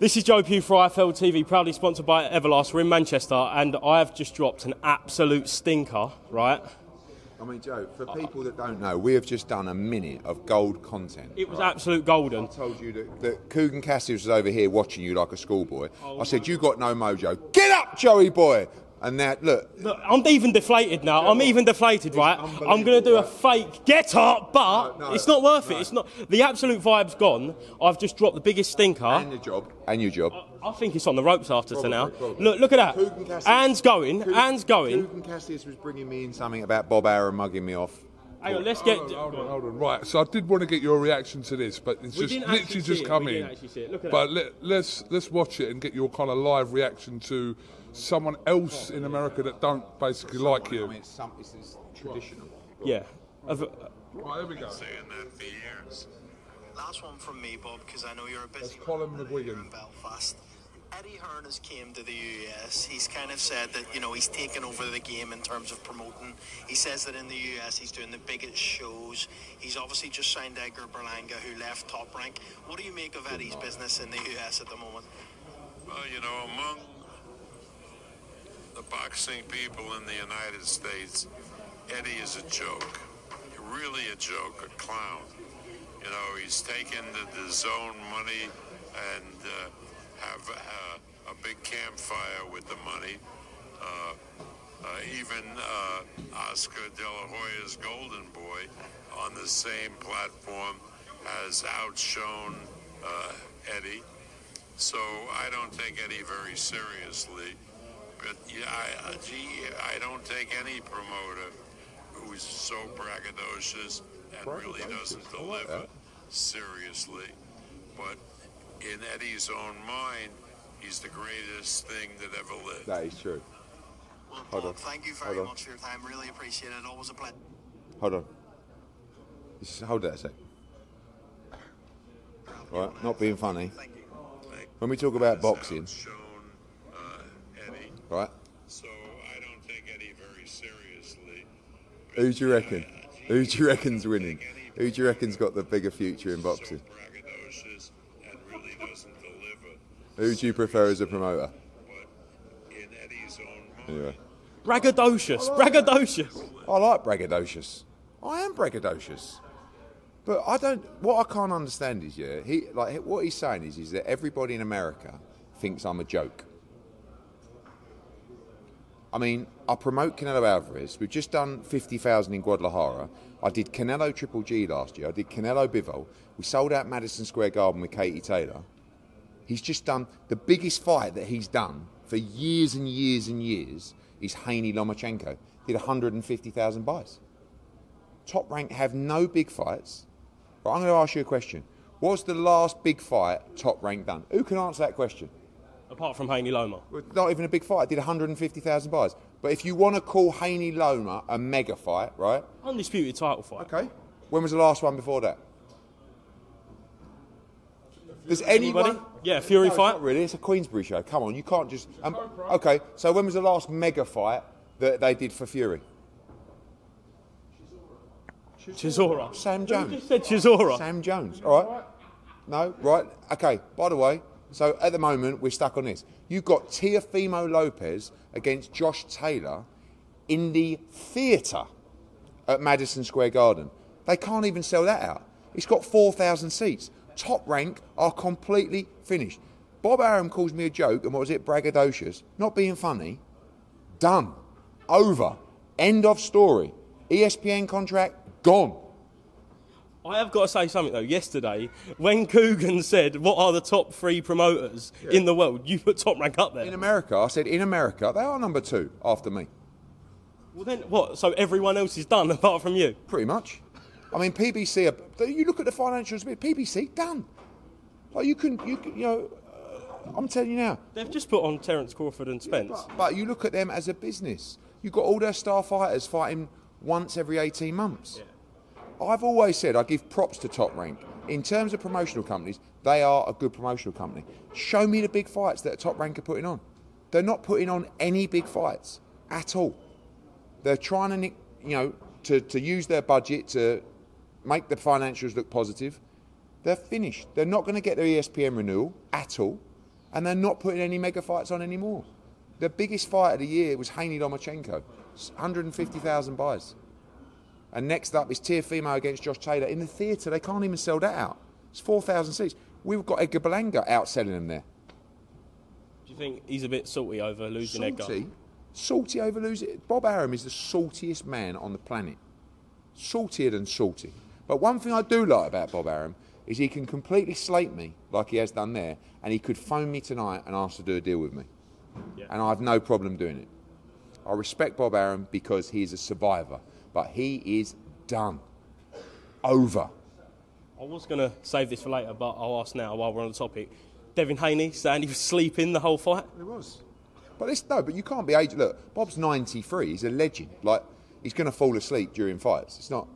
This is Joe Pugh for IFL TV, proudly sponsored by Everlast. We're in Manchester, and I have just dropped an absolute stinker, right? I mean, Joe, for people that don't know, we have just done a minute of gold content. It was right? absolute golden. I told you that, that Kugan Cassius was over here watching you like a schoolboy. Oh, I said, You got no mojo. Get up, Joey boy! And that look, Look, I'm even deflated now. I'm even deflated, right? I'm going to do a fake get up, but No, no, it's not worth no. it. It's not. The absolute vibe's gone. I've just dropped the biggest stinker. and your job, and your job. I think it's on the ropes after to Probably, now. probably. Look, look at Kugan that. Cassius- Hands going, Kugan- hands going. Kugan Cassius was bringing me in something about Bob Arum mugging me off. Hang on, let's get. Hold on, hold on, hold on. Right, so I did want to get your reaction to this, but it's We just didn't actually literally see just it, come we in. didn't actually see it. Look at but that. let, let's let's watch it and get your kind of live reaction to someone else in America that don't basically like you. I you. mean, it's, some, it's, it's traditional. Yeah. Of- Right, here we go. saying that for years. Last one from me, Bob, because I know you're a busy That's Colin man over here McGuigan. in Belfast. Eddie Hearn has came to the US. He's kind of said that you know he's taken over the game in terms of promoting. He says that in the US he's doing the biggest shows. He's obviously just signed Edgar Berlanga, who left Top Rank. What do you make of Eddie's business in the US at the moment? Well, you know, among the boxing people in the United States, Eddie is a joke. Really a joke, a clown. You know, he's taken the, DAZN money and uh, have uh, a big campfire with the money. Uh, uh, even uh, Oscar De La Hoya's Golden Boy on the same platform has outshone uh, Eddie. So I don't take Eddie very seriously. But yeah, I, uh, gee, I don't take any promoter who's so braggadocious and really doesn't Braggadocious, I like deliver seriously. But in Eddie's own mind, he's the greatest thing that ever lived. That is true. Well, Hold Bob, on. thank you very Hold on. much for your time. Really appreciate it. Always a pleasure. Hold on. Just hold that a sec. Right, not being funny. Thank you. When we talk about Has boxing, outshone, Eddie. Right? So I don't take Eddie very seriously. Who do you reckon? Who do you reckon's winning? Who do you reckon's got the bigger future in boxing? So and really doesn't deliver. Who do you prefer as a promoter? But in Eddie's own mind, Anyway, braggadocious, braggadocious. I like braggadocious. I am braggadocious. But I don't. What I can't understand is, yeah, he like what he's saying is, is that everybody in America thinks I'm a joke. I mean, I promote Canelo Alvarez. We've just done 50,000 in Guadalajara. I did Canelo Triple G last year. I did Canelo Bivol. We sold out Madison Square Garden with Katie Taylor. He's just done the biggest fight that he's done for years and years and years is Haney Lomachenko. Did 150,000 buys. Top rank have no big fights. But I'm going to ask you a question. What's the last big fight top rank done? Who can answer that question? Apart from Haney Loma. Well, Not even a big fight. Did 150,000 buys. But if you want to call Haney Loma a mega fight, right? Undisputed title fight. Okay. When was the last one before that? Does anyone? Anybody? Yeah, Fury No, fight. not really. It's a Queensberry show. Come on, you can't just. Um, okay, so when was the last mega fight that they did for Fury? Chisora. Sam You Jones. just said Chisora. Sam Jones. All right. No, right. Okay. By the way, so at the moment we're stuck on this. You've got Teofimo Lopez against Josh Taylor in the theatre at Madison Square Garden. They can't even sell that out. It's got 4,000 seats. Top rank are completely finished. Bob Arum calls me a joke, and what was it? Braggadocious. Not being funny. Done. Over. End of story. ESPN contract gone. I have got to say something though. Yesterday, when Kugan said, "What are the top three promoters in the world?" You put Top Rank up there. In America, I said in America, they are number two after me. well, then what? So everyone else is done apart from you. Pretty much. I mean, PBC, are, you look at the financials, PBC, done. Like you can, you can, you know, uh, I'm telling you now. They've just put on Terence Crawford and Spence. But, but you look at them as a business. You've got all their star fighters fighting once every 18 months. I've always said I give props to Top Rank. In terms of promotional companies, they are a good promotional company. Show me the big fights that Top Rank are putting on. They're not putting on any big fights at all. They're trying to, you know, to, to use their budget to make the financials look positive. They're finished. They're not going to get their ESPN renewal at all, and they're not putting any mega fights on anymore. The biggest fight of the year was Haney Lomachenko, 150,000 buys. And next up is Teofimo against Josh Taylor in the theatre. They can't even sell that out. It's 4,000 seats. We've got Edgar Berlanga outselling them there. Do you think he's a bit salty over losing Edgar? Salty, salty over losing. Bob Arum is the saltiest man on the planet. Saltier than salty. But one thing I do like about Bob Arum is he can completely slate me like he has done there, and he could phone me tonight and ask to do a deal with me. And I have no problem doing it. I respect Bob Arum because he is a survivor, but he is done. Over. I was going to save this for later, but I'll ask now while we're on the topic. Devin Haney saying he was sleeping the whole fight. It was. But it's no, but you can't be age. Look, Bob's 93. He's a legend. Like he's going to fall asleep during fights. It's not,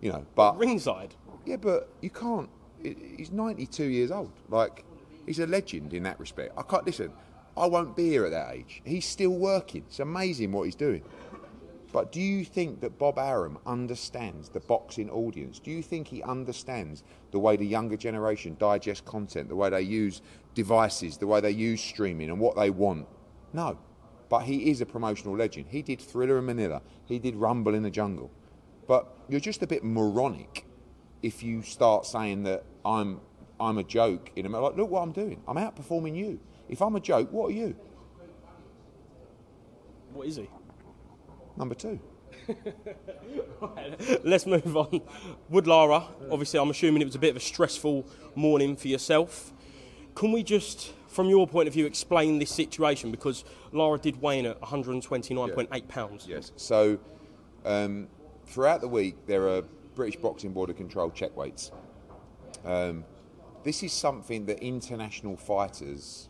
you know. But Ringside. yeah, but you can't. He's 92 years old. Like he's a legend in that respect. I can't listen. I won't be here at that age. He's still working. It's amazing what he's doing. But do you think that Bob Arum understands the boxing audience? Do you think he understands the way the younger generation digest content, the way they use devices, the way they use streaming, and what they want? No. But he is a promotional legend. He did Thriller in Manila, he did Rumble in the Jungle. But you're just a bit moronic if you start saying that I'm, I'm a joke. In a, like, look what I'm doing. I'm outperforming you. If I'm a joke, what are you? What is he? Number two. Let's move on. Wood Lara, obviously, I'm assuming it was a bit of a stressful morning for yourself. Can we just, from your point of view, explain this situation? Because Lara did weigh in at 129.8 pounds. Yes. So um, throughout the week, there are British Boxing Board of Control check weights. Um, this is something that international fighters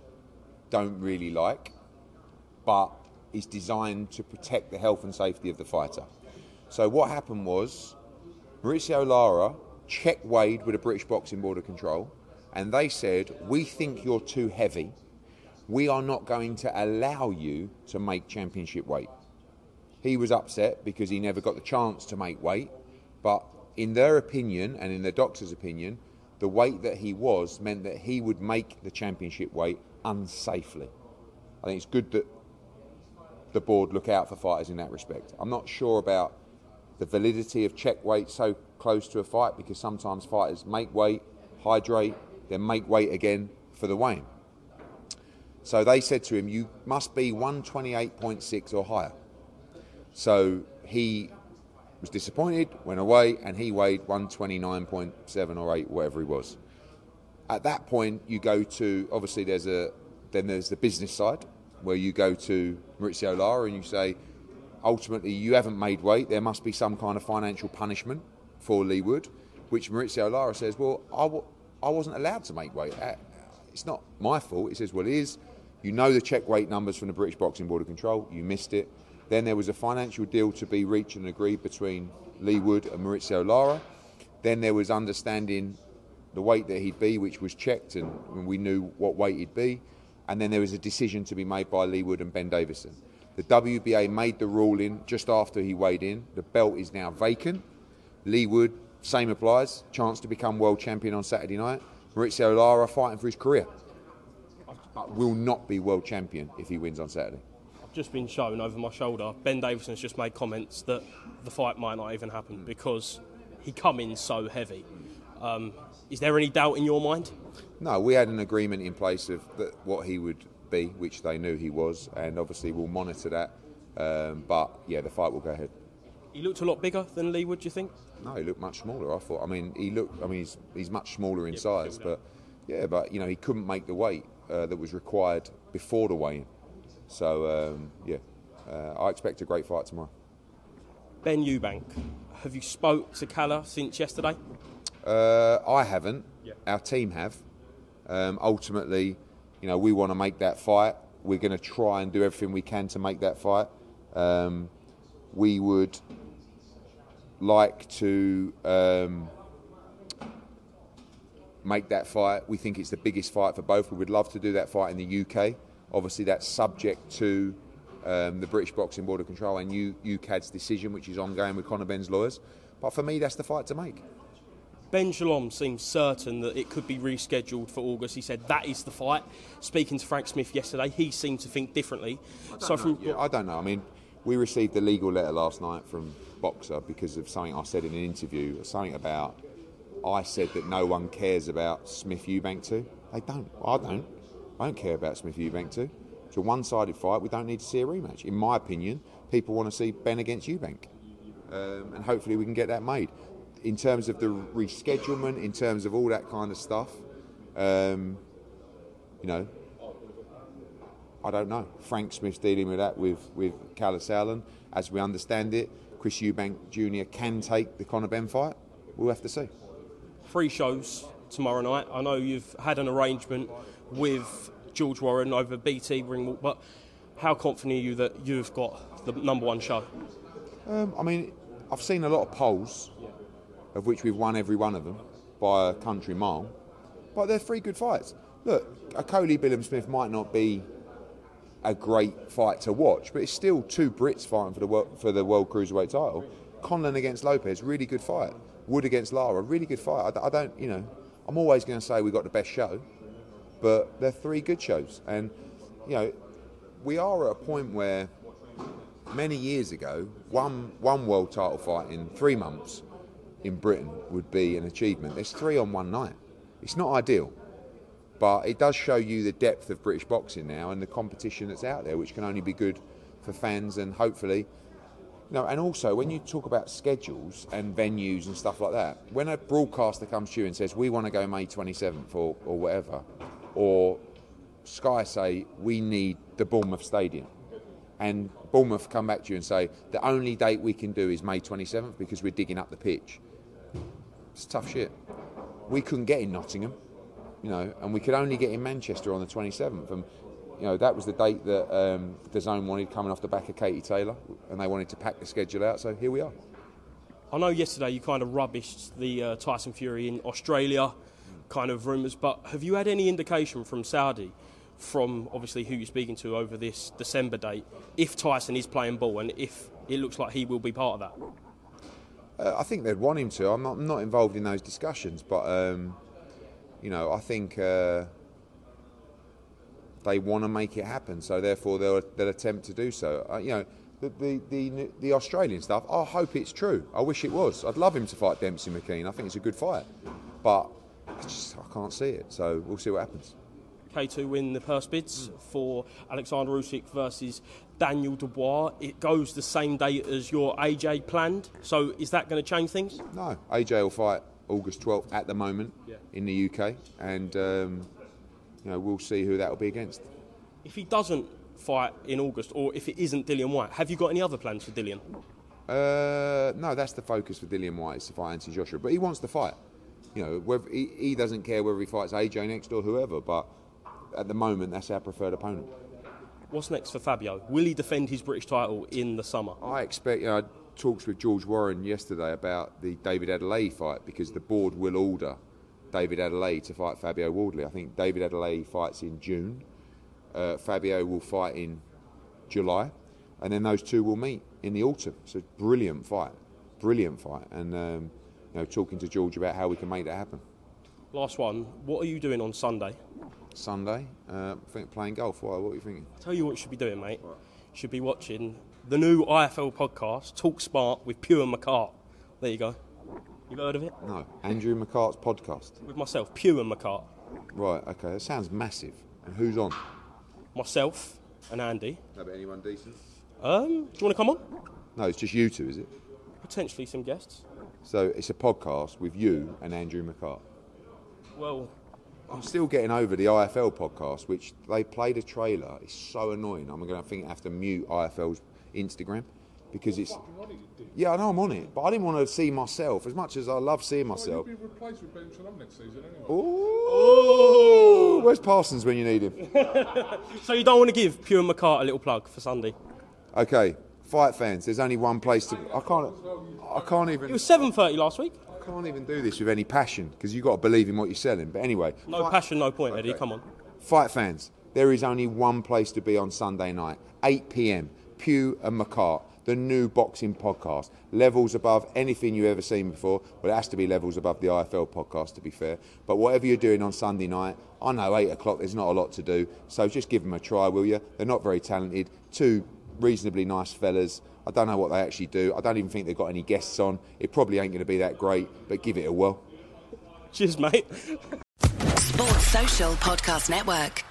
don't really like, but is designed to protect the health and safety of the fighter. So what happened was Mauricio Lara checked Wade with the British Boxing Board of Control, and they said, "We think you're too heavy. We are not going to allow you to make championship weight." He was upset because he never got the chance to make weight, but in their opinion and in the doctor's opinion, the weight that he was meant that he would make the championship weight unsafely. I think it's good that the board look out for fighters in that respect. I'm not sure about the validity of check weight so close to a fight because sometimes fighters make weight, hydrate, then make weight again for the weigh-in. So they said to him, "You must be 128.6 or higher." So he was disappointed, went away, and he weighed 129.7 or 8, whatever he was. At that point, you go to obviously there's a then there's the business side where you go to Mauricio Lara and you say, ultimately you haven't made weight. There must be some kind of financial punishment for Lee Wood, which Mauricio Lara says, well, I w- I wasn't allowed to make weight. It's not my fault. He says, well, it is. You know the check weight numbers from the British Boxing Board of Control. You missed it. Then there was a financial deal to be reached and agreed between Lee Wood and Mauricio Lara. Then there was understanding the weight that he'd be, which was checked, and we knew what weight he'd be. And then there was a decision to be made by Lee Wood and Ben Davison. The WBA made the ruling just after he weighed in. The belt is now vacant. Lee Wood, same applies. Chance to become world champion on Saturday night. Mauricio Lara fighting for his career. But will not be world champion if he wins on Saturday. I've just been shown over my shoulder. Ben Davison's just made comments that the fight might not even happen because he come in so heavy. Um, is there any doubt in your mind? No, we had an agreement in place of what he would be, which they knew he was, and obviously we'll monitor that. Um, but yeah, the fight will go ahead. He looked a lot bigger than Lee do you think? No, he looked much smaller. I thought. I mean, he looked. I mean, he's he's much smaller in size, but yeah, but you know, he couldn't make the weight uh, that was required before the weigh-in. So um, yeah, uh, I expect a great fight tomorrow. Benn Eubank, have you spoke to Kalle since yesterday? Uh, I haven't. Our team have. Um, ultimately, you know, we want to make that fight. We're going to try and do everything we can to make that fight. Um, we would like to um, make that fight. We think it's the biggest fight for both. We would love to do that fight in the UK. Obviously, that's subject to um, the British Boxing Board of Control and U- UKAD's decision, which is ongoing with Conor Benn's lawyers. But for me, that's the fight to make. Ben Shalom seems certain that it could be rescheduled for August. He said that is the fight. Speaking to Frank Smith yesterday, he seemed to think differently. So from Yeah, I don't know. I mean, we received a legal letter last night from Boxxer because of something I said in an interview, something about I said that no one cares about Smith Eubank 2. They don't. I don't. I don't care about Smith Eubank 2. It's a one sided fight. We don't need to see a rematch. In my opinion, people want to see Benn against Eubank. Um, and hopefully we can get that made. In terms of the reschedulement, in terms of all that kind of stuff, um, you know, I don't know. Frank Smith's dealing with that with, with Kalle Sauerland. As we understand it, Chris Eubank Jr. can take the Conor Benn fight. We'll have to see. three shows tomorrow night. I know you've had an arrangement with George Warren over BT Ringwalk, but how confident are you that you've got the number one show? Um, I mean, I've seen a lot of polls, of which we've won every one of them by a country mile, but they're three good fights. Look, Okolie Billam Smith might not be a great fight to watch, but it's still two Brits fighting for the world, for the world cruiserweight title. Conlan against Lopez, really good fight. Wood against Lara, really good fight. I don't, you know, I'm always going to say we got the best show, but they're three good shows, and you know, we are at a point where many years ago, one one world title fight in three months in Britain would be an achievement. There's three on one night. It's not ideal, but it does show you the depth of British boxing now and the competition that's out there, which can only be good for fans and hopefully. No, and also when you talk about schedules and venues and stuff like that, when a broadcaster comes to you and says we want to go May 27th or, or whatever, or Sky say we need the Bournemouth Stadium, and Bournemouth come back to you and say the only date we can do is May 27th because we're digging up the pitch. It's tough shit. We couldn't get in Nottingham, you know, and we could only get in Manchester on the 27th. And you know that was the date that um, DAZN wanted coming off the back of Katie Taylor, and they wanted to pack the schedule out. So here we are. I know yesterday you kind of rubbished the uh, Tyson Fury in Australia kind of rumours, but have you had any indication from Saudi, from obviously who you're speaking to over this December date, if Tyson is playing ball and if it looks like he will be part of that? Uh, I think they'd want him to. I'm not, I'm not involved in those discussions, but um, you know, I think uh, they want to make it happen. So therefore, they'll, they'll attempt to do so. Uh, you know, the, the the the Australian stuff. I hope it's true. I wish it was. I'd love him to fight Demsey McKean. I think it's a good fight, but I just I can't see it. So we'll see what happens. K2 win the purse bids for Alexander Usyk versus Daniel Dubois. It goes the same date as your AJ planned. So is that going to change things? No, AJ will fight August 12th at the moment in the UK, and um, you know we'll see who that will be against. If he doesn't fight in August, or if it isn't Dillian Whyte, have you got any other plans for Dillian? Uh, no, that's the focus for Dillian Whyte is to fight Anthony Joshua, but he wants to fight. You know, whether, he, he doesn't care whether he fights AJ next or whoever, but at the moment that's our preferred opponent. What's next for Fabio? Will he defend his British title in the summer? I expect. You know, I talked with George Warren yesterday about the David Adeleye fight because the board will order David Adeleye to fight Fabio Wardley. I think David Adeleye fights in June. Uh, Fabio will fight in July, and then those two will meet in the autumn. So brilliant fight, brilliant fight, and um, you know, talking to George about how we can make that happen. Last one. What are you doing on Sunday? Sunday, uh, playing golf. Why? What are you thinking? I'll tell you what you should be doing, mate. You should be watching the new IFL podcast, Talk Smart with Pugh and McCart. There you go. You've heard of it? No, Andrew McCart's podcast. With myself, Pugh and McCart. Right. Okay. That sounds massive. And who's on? Myself and Andy. No, but anyone decent? Um, do you want to come on? No, it's just you two, is it? Potentially some guests. So it's a podcast with you and Andrew McCart. Well, I'm still getting over the IFL podcast, which they played a trailer. It's so annoying. I'm going to think I have to mute IFL's Instagram because it's. Yeah, I know I'm on it, but I didn't want to see myself as much as I love seeing Well, myself. you'll be replaced with Ben Shalom next season anyway. Ooh. Oh. where's Parsons when you need him? So you don't want to give Pugh and McCart a little plug for Sunday? Okay, fight fans. There's only one place to. I can't. I can't even. It was 7:30 last week. Can't even do this with any passion because you've got to believe in what you're selling. But anyway, No fight- passion, no point, Eddie. Come on. Fight fans, there is only one place to be on Sunday night, 8 p.m. Pugh and McCart, the new boxing podcast. Levels above anything you've ever seen before. Well, it has to be levels above the IFL podcast, to be fair. But whatever you're doing on Sunday night, I know 8 o'clock there's not a lot to do, so just give them a try, will you? They're not very talented. Two reasonably nice fellas. I don't know what they actually do. I don't even think they've got any guests on. It probably ain't going to be that great, but give it a whirl. Cheers, mate. Sports Social Podcast Network.